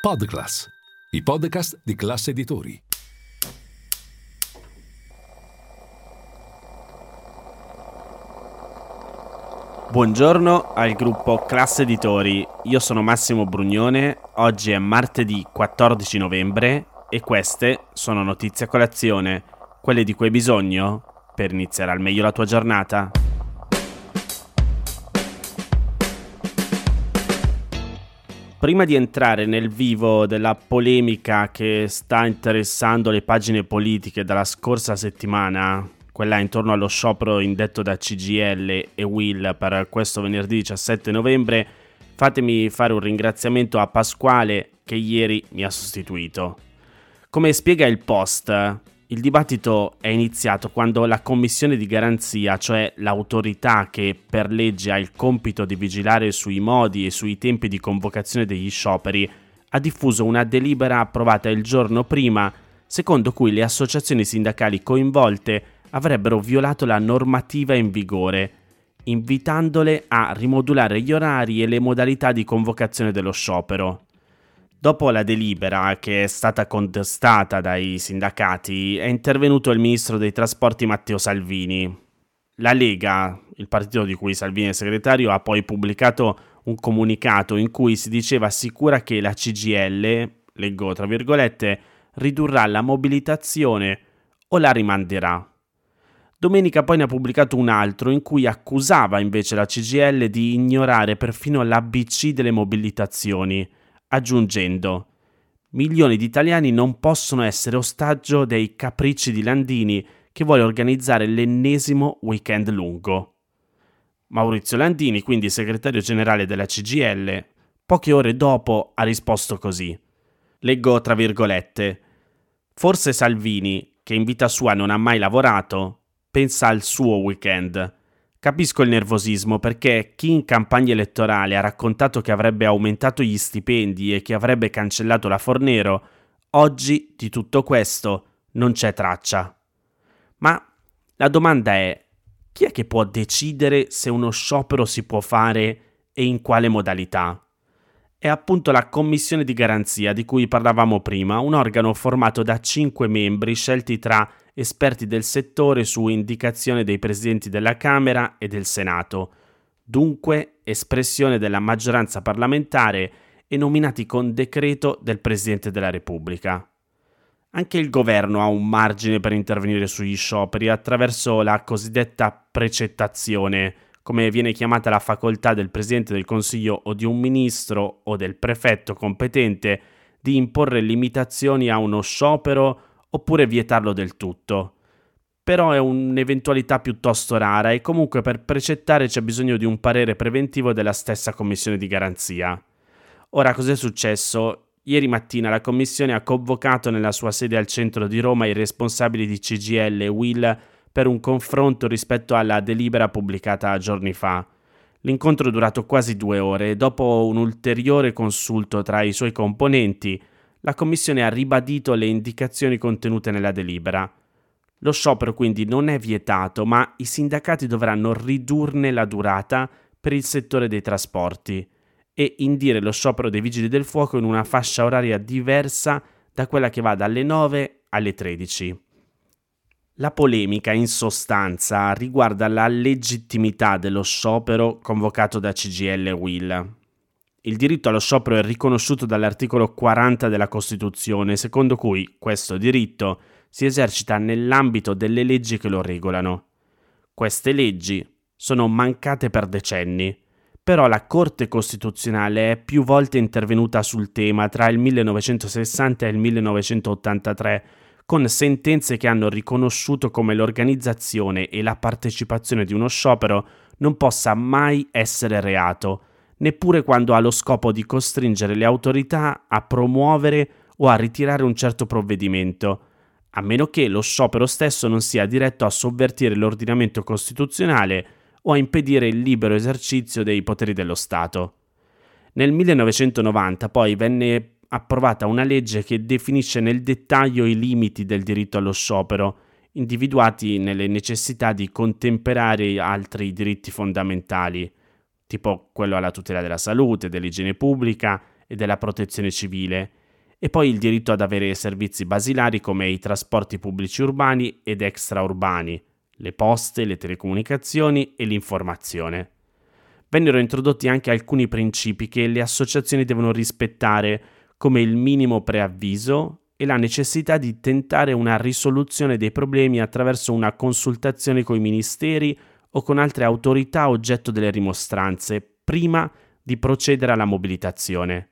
Podclass, i podcast di classe editori. Buongiorno al gruppo Classe Editori, io sono Massimo Brugnone, oggi è martedì 14 novembre e queste sono notizie a colazione, quelle di cui hai bisogno per iniziare al meglio la tua giornata. Prima di entrare nel vivo della polemica che sta interessando le pagine politiche dalla scorsa settimana, quella intorno allo sciopero indetto da CGL e Will per questo venerdì 17 novembre, fatemi fare un ringraziamento a Pasquale che ieri mi ha sostituito. Come spiega il post, il dibattito è iniziato quando la commissione di garanzia, cioè l'autorità che per legge ha il compito di vigilare sui modi e sui tempi di convocazione degli scioperi, ha diffuso una delibera approvata il giorno prima, secondo cui le associazioni sindacali coinvolte avrebbero violato la normativa in vigore, invitandole a rimodulare gli orari e le modalità di convocazione dello sciopero. Dopo la delibera, che è stata contestata dai sindacati, è intervenuto il ministro dei trasporti Matteo Salvini. La Lega, il partito di cui Salvini è segretario, ha poi pubblicato un comunicato in cui si diceva sicura che la CGL, leggo tra virgolette, ridurrà la mobilitazione o la rimanderà. Domenica poi ne ha pubblicato un altro in cui accusava invece la CGL di ignorare perfino l'ABC delle mobilitazioni aggiungendo Milioni di italiani non possono essere ostaggio dei capricci di Landini che vuole organizzare l'ennesimo weekend lungo. Maurizio Landini, quindi segretario generale della CGL, poche ore dopo ha risposto così. Leggo tra virgolette. Forse Salvini, che in vita sua non ha mai lavorato, pensa al suo weekend Capisco il nervosismo perché chi in campagna elettorale ha raccontato che avrebbe aumentato gli stipendi e che avrebbe cancellato la Fornero, oggi di tutto questo non c'è traccia. Ma la domanda è, chi è che può decidere se uno sciopero si può fare e in quale modalità? È appunto la commissione di garanzia di cui parlavamo prima, un organo formato da cinque membri scelti tra esperti del settore su indicazione dei presidenti della Camera e del Senato, dunque espressione della maggioranza parlamentare e nominati con decreto del Presidente della Repubblica. Anche il governo ha un margine per intervenire sugli scioperi attraverso la cosiddetta precettazione, come viene chiamata la facoltà del Presidente del Consiglio o di un ministro o del prefetto competente di imporre limitazioni a uno sciopero oppure vietarlo del tutto. Però è un'eventualità piuttosto rara e comunque per precettare c'è bisogno di un parere preventivo della stessa commissione di garanzia. Ora cos'è successo? Ieri mattina la commissione ha convocato nella sua sede al centro di Roma i responsabili di CGL e Will per un confronto rispetto alla delibera pubblicata giorni fa. L'incontro è durato quasi due ore e dopo un ulteriore consulto tra i suoi componenti la Commissione ha ribadito le indicazioni contenute nella delibera. Lo sciopero quindi non è vietato, ma i sindacati dovranno ridurne la durata per il settore dei trasporti e indire lo sciopero dei vigili del fuoco in una fascia oraria diversa da quella che va dalle 9 alle 13. La polemica in sostanza riguarda la legittimità dello sciopero convocato da CGL e Will. Il diritto allo sciopero è riconosciuto dall'articolo 40 della Costituzione, secondo cui questo diritto si esercita nell'ambito delle leggi che lo regolano. Queste leggi sono mancate per decenni, però la Corte Costituzionale è più volte intervenuta sul tema tra il 1960 e il 1983 con sentenze che hanno riconosciuto come l'organizzazione e la partecipazione di uno sciopero non possa mai essere reato neppure quando ha lo scopo di costringere le autorità a promuovere o a ritirare un certo provvedimento, a meno che lo sciopero stesso non sia diretto a sovvertire l'ordinamento costituzionale o a impedire il libero esercizio dei poteri dello Stato. Nel 1990 poi venne approvata una legge che definisce nel dettaglio i limiti del diritto allo sciopero, individuati nelle necessità di contemperare altri diritti fondamentali tipo quello alla tutela della salute, dell'igiene pubblica e della protezione civile, e poi il diritto ad avere servizi basilari come i trasporti pubblici urbani ed extraurbani, le poste, le telecomunicazioni e l'informazione. Vennero introdotti anche alcuni principi che le associazioni devono rispettare, come il minimo preavviso e la necessità di tentare una risoluzione dei problemi attraverso una consultazione con i ministeri o con altre autorità oggetto delle rimostranze, prima di procedere alla mobilitazione.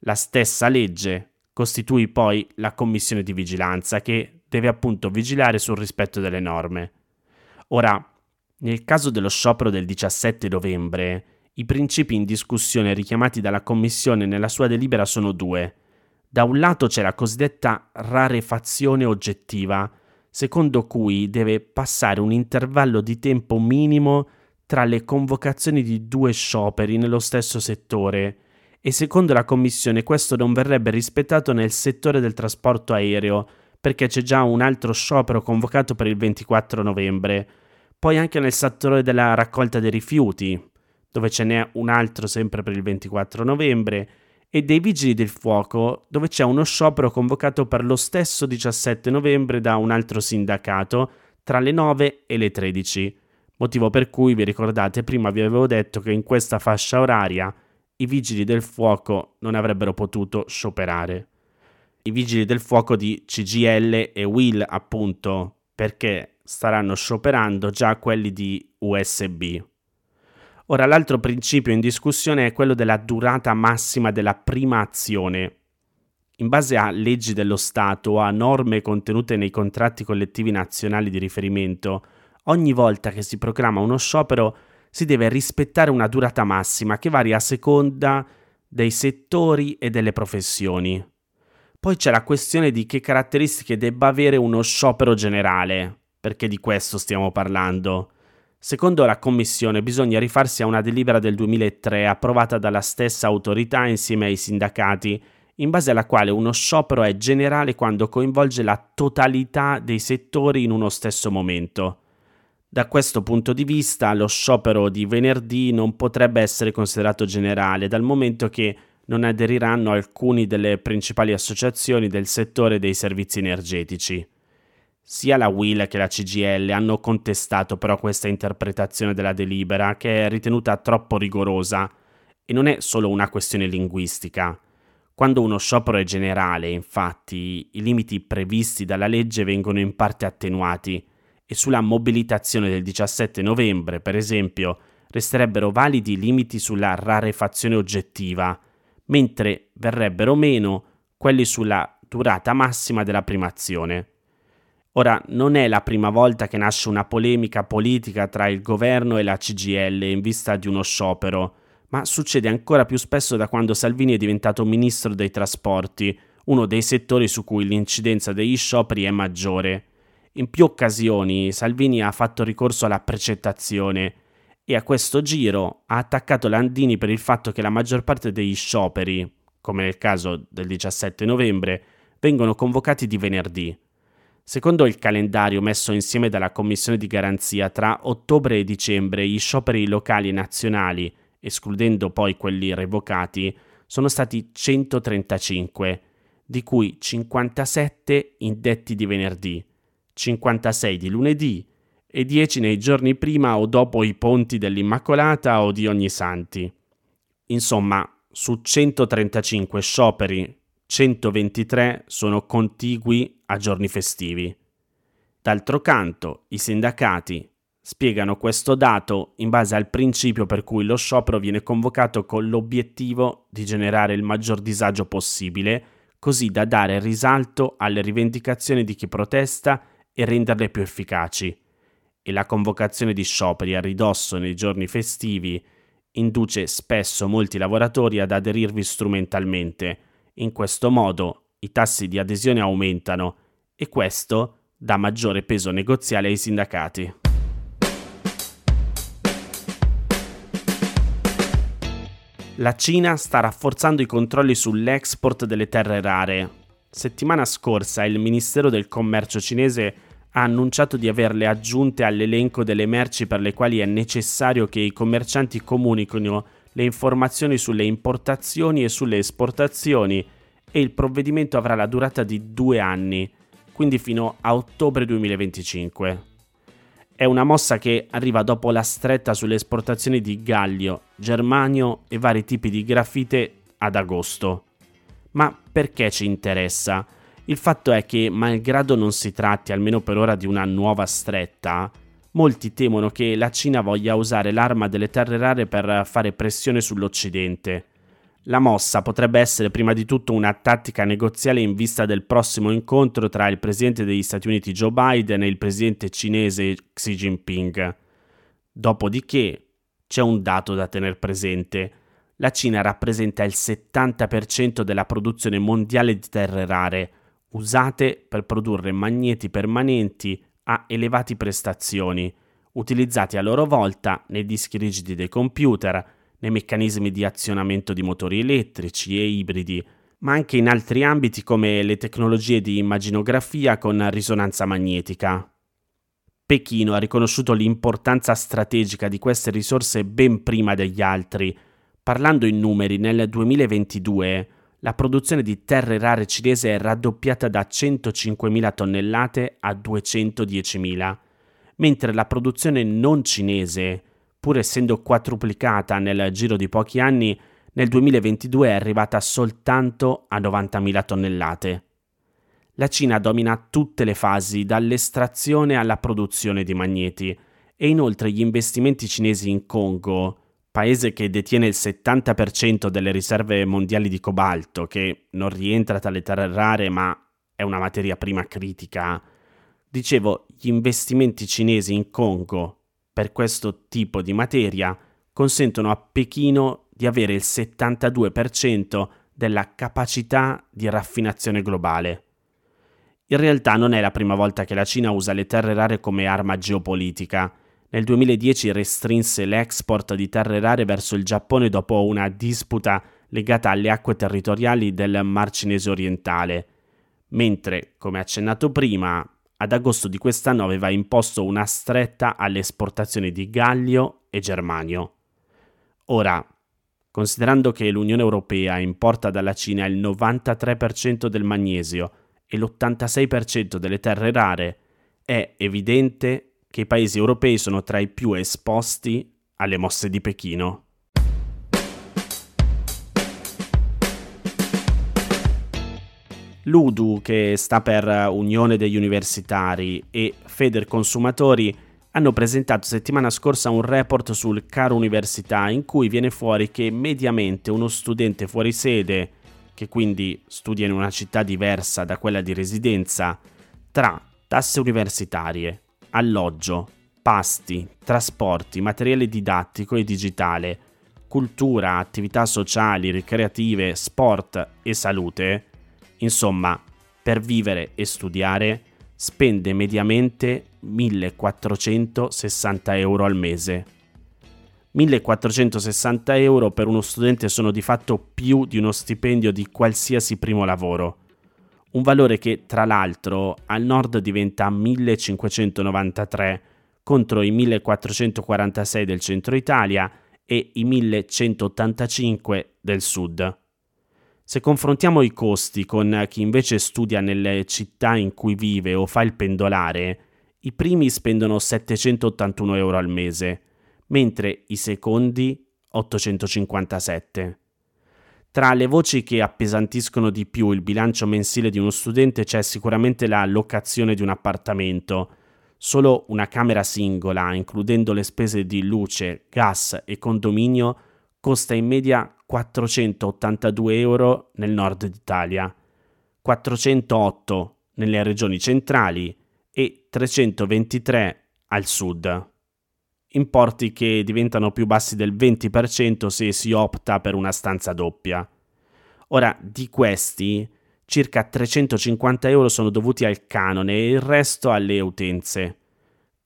La stessa legge costituì poi la commissione di vigilanza che deve appunto vigilare sul rispetto delle norme. Ora, nel caso dello sciopero del 17 novembre, i principi in discussione richiamati dalla Commissione nella sua delibera sono due. Da un lato c'è la cosiddetta rarefazione oggettiva, secondo cui deve passare un intervallo di tempo minimo tra le convocazioni di due scioperi nello stesso settore. E secondo la Commissione questo non verrebbe rispettato nel settore del trasporto aereo perché c'è già un altro sciopero convocato per il 24 novembre, poi anche nel settore della raccolta dei rifiuti, dove ce n'è un altro sempre per il 24 novembre, e dei vigili del fuoco, dove c'è uno sciopero convocato per lo stesso 17 novembre da un altro sindacato tra le 9 e le 13 motivo per cui vi ricordate prima vi avevo detto che in questa fascia oraria i vigili del fuoco non avrebbero potuto scioperare. I vigili del fuoco di CGL e Will appunto perché staranno scioperando già quelli di USB. Ora l'altro principio in discussione è quello della durata massima della prima azione. In base a leggi dello Stato a norme contenute nei contratti collettivi nazionali di riferimento, ogni volta che si proclama uno sciopero si deve rispettare una durata massima che varia a seconda dei settori e delle professioni. Poi c'è la questione di che caratteristiche debba avere uno sciopero generale, perché di questo stiamo parlando. Secondo la Commissione bisogna rifarsi a una delibera del 2003 approvata dalla stessa autorità insieme ai sindacati, in base alla quale uno sciopero è generale quando coinvolge la totalità dei settori in uno stesso momento. Da questo punto di vista lo sciopero di venerdì non potrebbe essere considerato generale, dal momento che non aderiranno alcuni delle principali associazioni del settore dei servizi energetici. Sia la WIL che la CGL hanno contestato però questa interpretazione della delibera che è ritenuta troppo rigorosa e non è solo una questione linguistica. Quando uno sciopero è generale, infatti, i limiti previsti dalla legge vengono in parte attenuati e sulla mobilitazione del 17 novembre, per esempio, resterebbero validi i limiti sulla rarefazione oggettiva, mentre verrebbero meno quelli sulla durata massima della prima azione. Ora, non è la prima volta che nasce una polemica politica tra il governo e la CGL in vista di uno sciopero, ma succede ancora più spesso da quando Salvini è diventato ministro dei trasporti, uno dei settori su cui l'incidenza degli scioperi è maggiore. In più occasioni Salvini ha fatto ricorso alla precettazione e a questo giro ha attaccato Landini per il fatto che la maggior parte degli scioperi, come nel caso del 17 novembre, vengono convocati di venerdì. Secondo il calendario messo insieme dalla Commissione di garanzia tra ottobre e dicembre, gli scioperi locali e nazionali, escludendo poi quelli revocati, sono stati 135, di cui 57 indetti di venerdì 56 di lunedì e 10 nei giorni prima o dopo i ponti dell'Immacolata o di Ogni Santi. Insomma, su 135 scioperi, 123 sono contigui a giorni festivi. D'altro canto, i sindacati spiegano questo dato in base al principio per cui lo sciopero viene convocato con l'obiettivo di generare il maggior disagio possibile, così da dare risalto alle rivendicazioni di chi protesta e renderle più efficaci. E la convocazione di scioperi a ridosso nei giorni festivi induce spesso molti lavoratori ad aderirvi strumentalmente. In questo modo i tassi di adesione aumentano e questo dà maggiore peso negoziale ai sindacati. La Cina sta rafforzando i controlli sull'export delle terre rare. Settimana scorsa il Ministero del Commercio cinese ha annunciato di averle aggiunte all'elenco delle merci per le quali è necessario che i commercianti comunichino le informazioni sulle importazioni e sulle esportazioni e il provvedimento avrà la durata di due anni, quindi fino a ottobre 2025. È una mossa che arriva dopo la stretta sulle esportazioni di gallio, germanio e vari tipi di grafite ad agosto. Ma perché ci interessa? Il fatto è che, malgrado non si tratti almeno per ora di una nuova stretta, molti temono che la Cina voglia usare l'arma delle terre rare per fare pressione sull'Occidente. La mossa potrebbe essere prima di tutto una tattica negoziale in vista del prossimo incontro tra il presidente degli Stati Uniti Joe Biden e il presidente cinese Xi Jinping. Dopodiché c'è un dato da tenere presente. La Cina rappresenta il 70% della produzione mondiale di terre rare, usate per produrre magneti permanenti a elevati prestazioni, utilizzati a loro volta nei dischi rigidi dei computer, nei meccanismi di azionamento di motori elettrici e ibridi, ma anche in altri ambiti come le tecnologie di immaginografia con risonanza magnetica. Pechino ha riconosciuto l'importanza strategica di queste risorse ben prima degli altri. Parlando in numeri, nel 2022 la produzione di terre rare cinese è raddoppiata da 105.000 tonnellate a 210.000, mentre la produzione non cinese, pur essendo quadruplicata nel giro di pochi anni, nel 2022 è arrivata soltanto a 90.000 tonnellate. La Cina domina tutte le fasi, dall'estrazione alla produzione di magneti, e inoltre gli investimenti cinesi in Congo, paese che detiene il 70% delle riserve mondiali di cobalto, che non rientra tra le terre rare ma è una materia prima critica, dicevo, gli investimenti cinesi in Congo per questo tipo di materia consentono a Pechino di avere il 72% della capacità di raffinazione globale. In realtà non è la prima volta che la Cina usa le terre rare come arma geopolitica. Nel 2010 restrinse l'export di terre rare verso il Giappone dopo una disputa legata alle acque territoriali del Mar Cinese orientale, mentre, come accennato prima, ad agosto di quest'anno aveva imposto una stretta alle esportazioni di gallio e germanio. Ora, considerando che l'Unione Europea importa dalla Cina il 93% del magnesio e l'86% delle terre rare, è evidente che i paesi europei sono tra i più esposti alle mosse di Pechino. L'UDU, che sta per Unione degli Universitari, e Feder Consumatori hanno presentato settimana scorsa un report sul caro università in cui viene fuori che mediamente uno studente fuori sede, che quindi studia in una città diversa da quella di residenza, tra tasse universitarie, alloggio, pasti, trasporti, materiale didattico e digitale, cultura, attività sociali, ricreative, sport e salute, insomma, per vivere e studiare, spende mediamente 1460 euro al mese. 1460 euro per uno studente sono di fatto più di uno stipendio di qualsiasi primo lavoro un valore che tra l'altro al nord diventa 1593 contro i 1446 del centro Italia e i 1185 del sud. Se confrontiamo i costi con chi invece studia nelle città in cui vive o fa il pendolare, i primi spendono 781 euro al mese, mentre i secondi 857. Tra le voci che appesantiscono di più il bilancio mensile di uno studente c'è sicuramente la locazione di un appartamento. Solo una camera singola, includendo le spese di luce, gas e condominio, costa in media 482 euro nel nord d'Italia, 408 nelle regioni centrali e 323 al sud importi che diventano più bassi del 20% se si opta per una stanza doppia. Ora, di questi, circa 350 euro sono dovuti al canone e il resto alle utenze.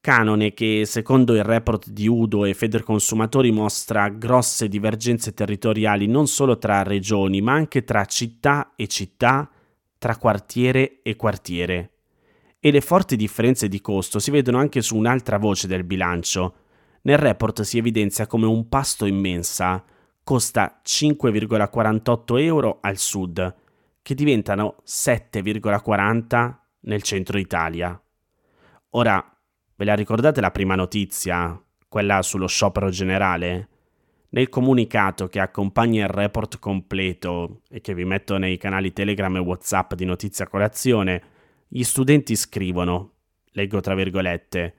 Canone che, secondo il report di Udo e Federconsumatori, mostra grosse divergenze territoriali non solo tra regioni, ma anche tra città e città, tra quartiere e quartiere. E le forti differenze di costo si vedono anche su un'altra voce del bilancio, nel report si evidenzia come un pasto in mensa costa 5,48 euro al sud, che diventano 7,40 nel centro Italia. Ora, ve la ricordate la prima notizia, quella sullo sciopero generale? Nel comunicato che accompagna il report completo e che vi metto nei canali Telegram e WhatsApp di Notizia Colazione, gli studenti scrivono, leggo tra virgolette,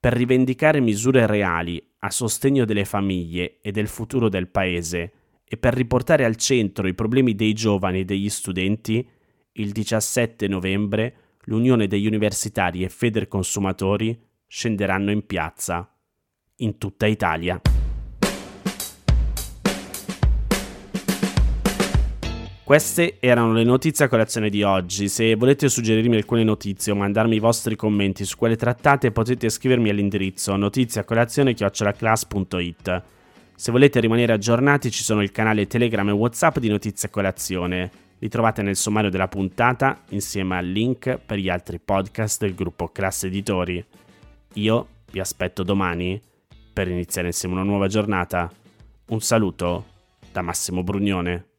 per rivendicare misure reali a sostegno delle famiglie e del futuro del Paese e per riportare al centro i problemi dei giovani e degli studenti, il 17 novembre l'Unione degli Universitari e Federconsumatori scenderanno in piazza in tutta Italia. Queste erano le notizie a colazione di oggi. Se volete suggerirmi alcune notizie o mandarmi i vostri commenti su quelle trattate, potete scrivermi all'indirizzo notiziacolazione.it. Se volete rimanere aggiornati, ci sono il canale Telegram e WhatsApp di Notizie Colazione. Li trovate nel sommario della puntata insieme al link per gli altri podcast del gruppo Classe Editori. Io vi aspetto domani per iniziare insieme una nuova giornata. Un saluto da Massimo Brugnone.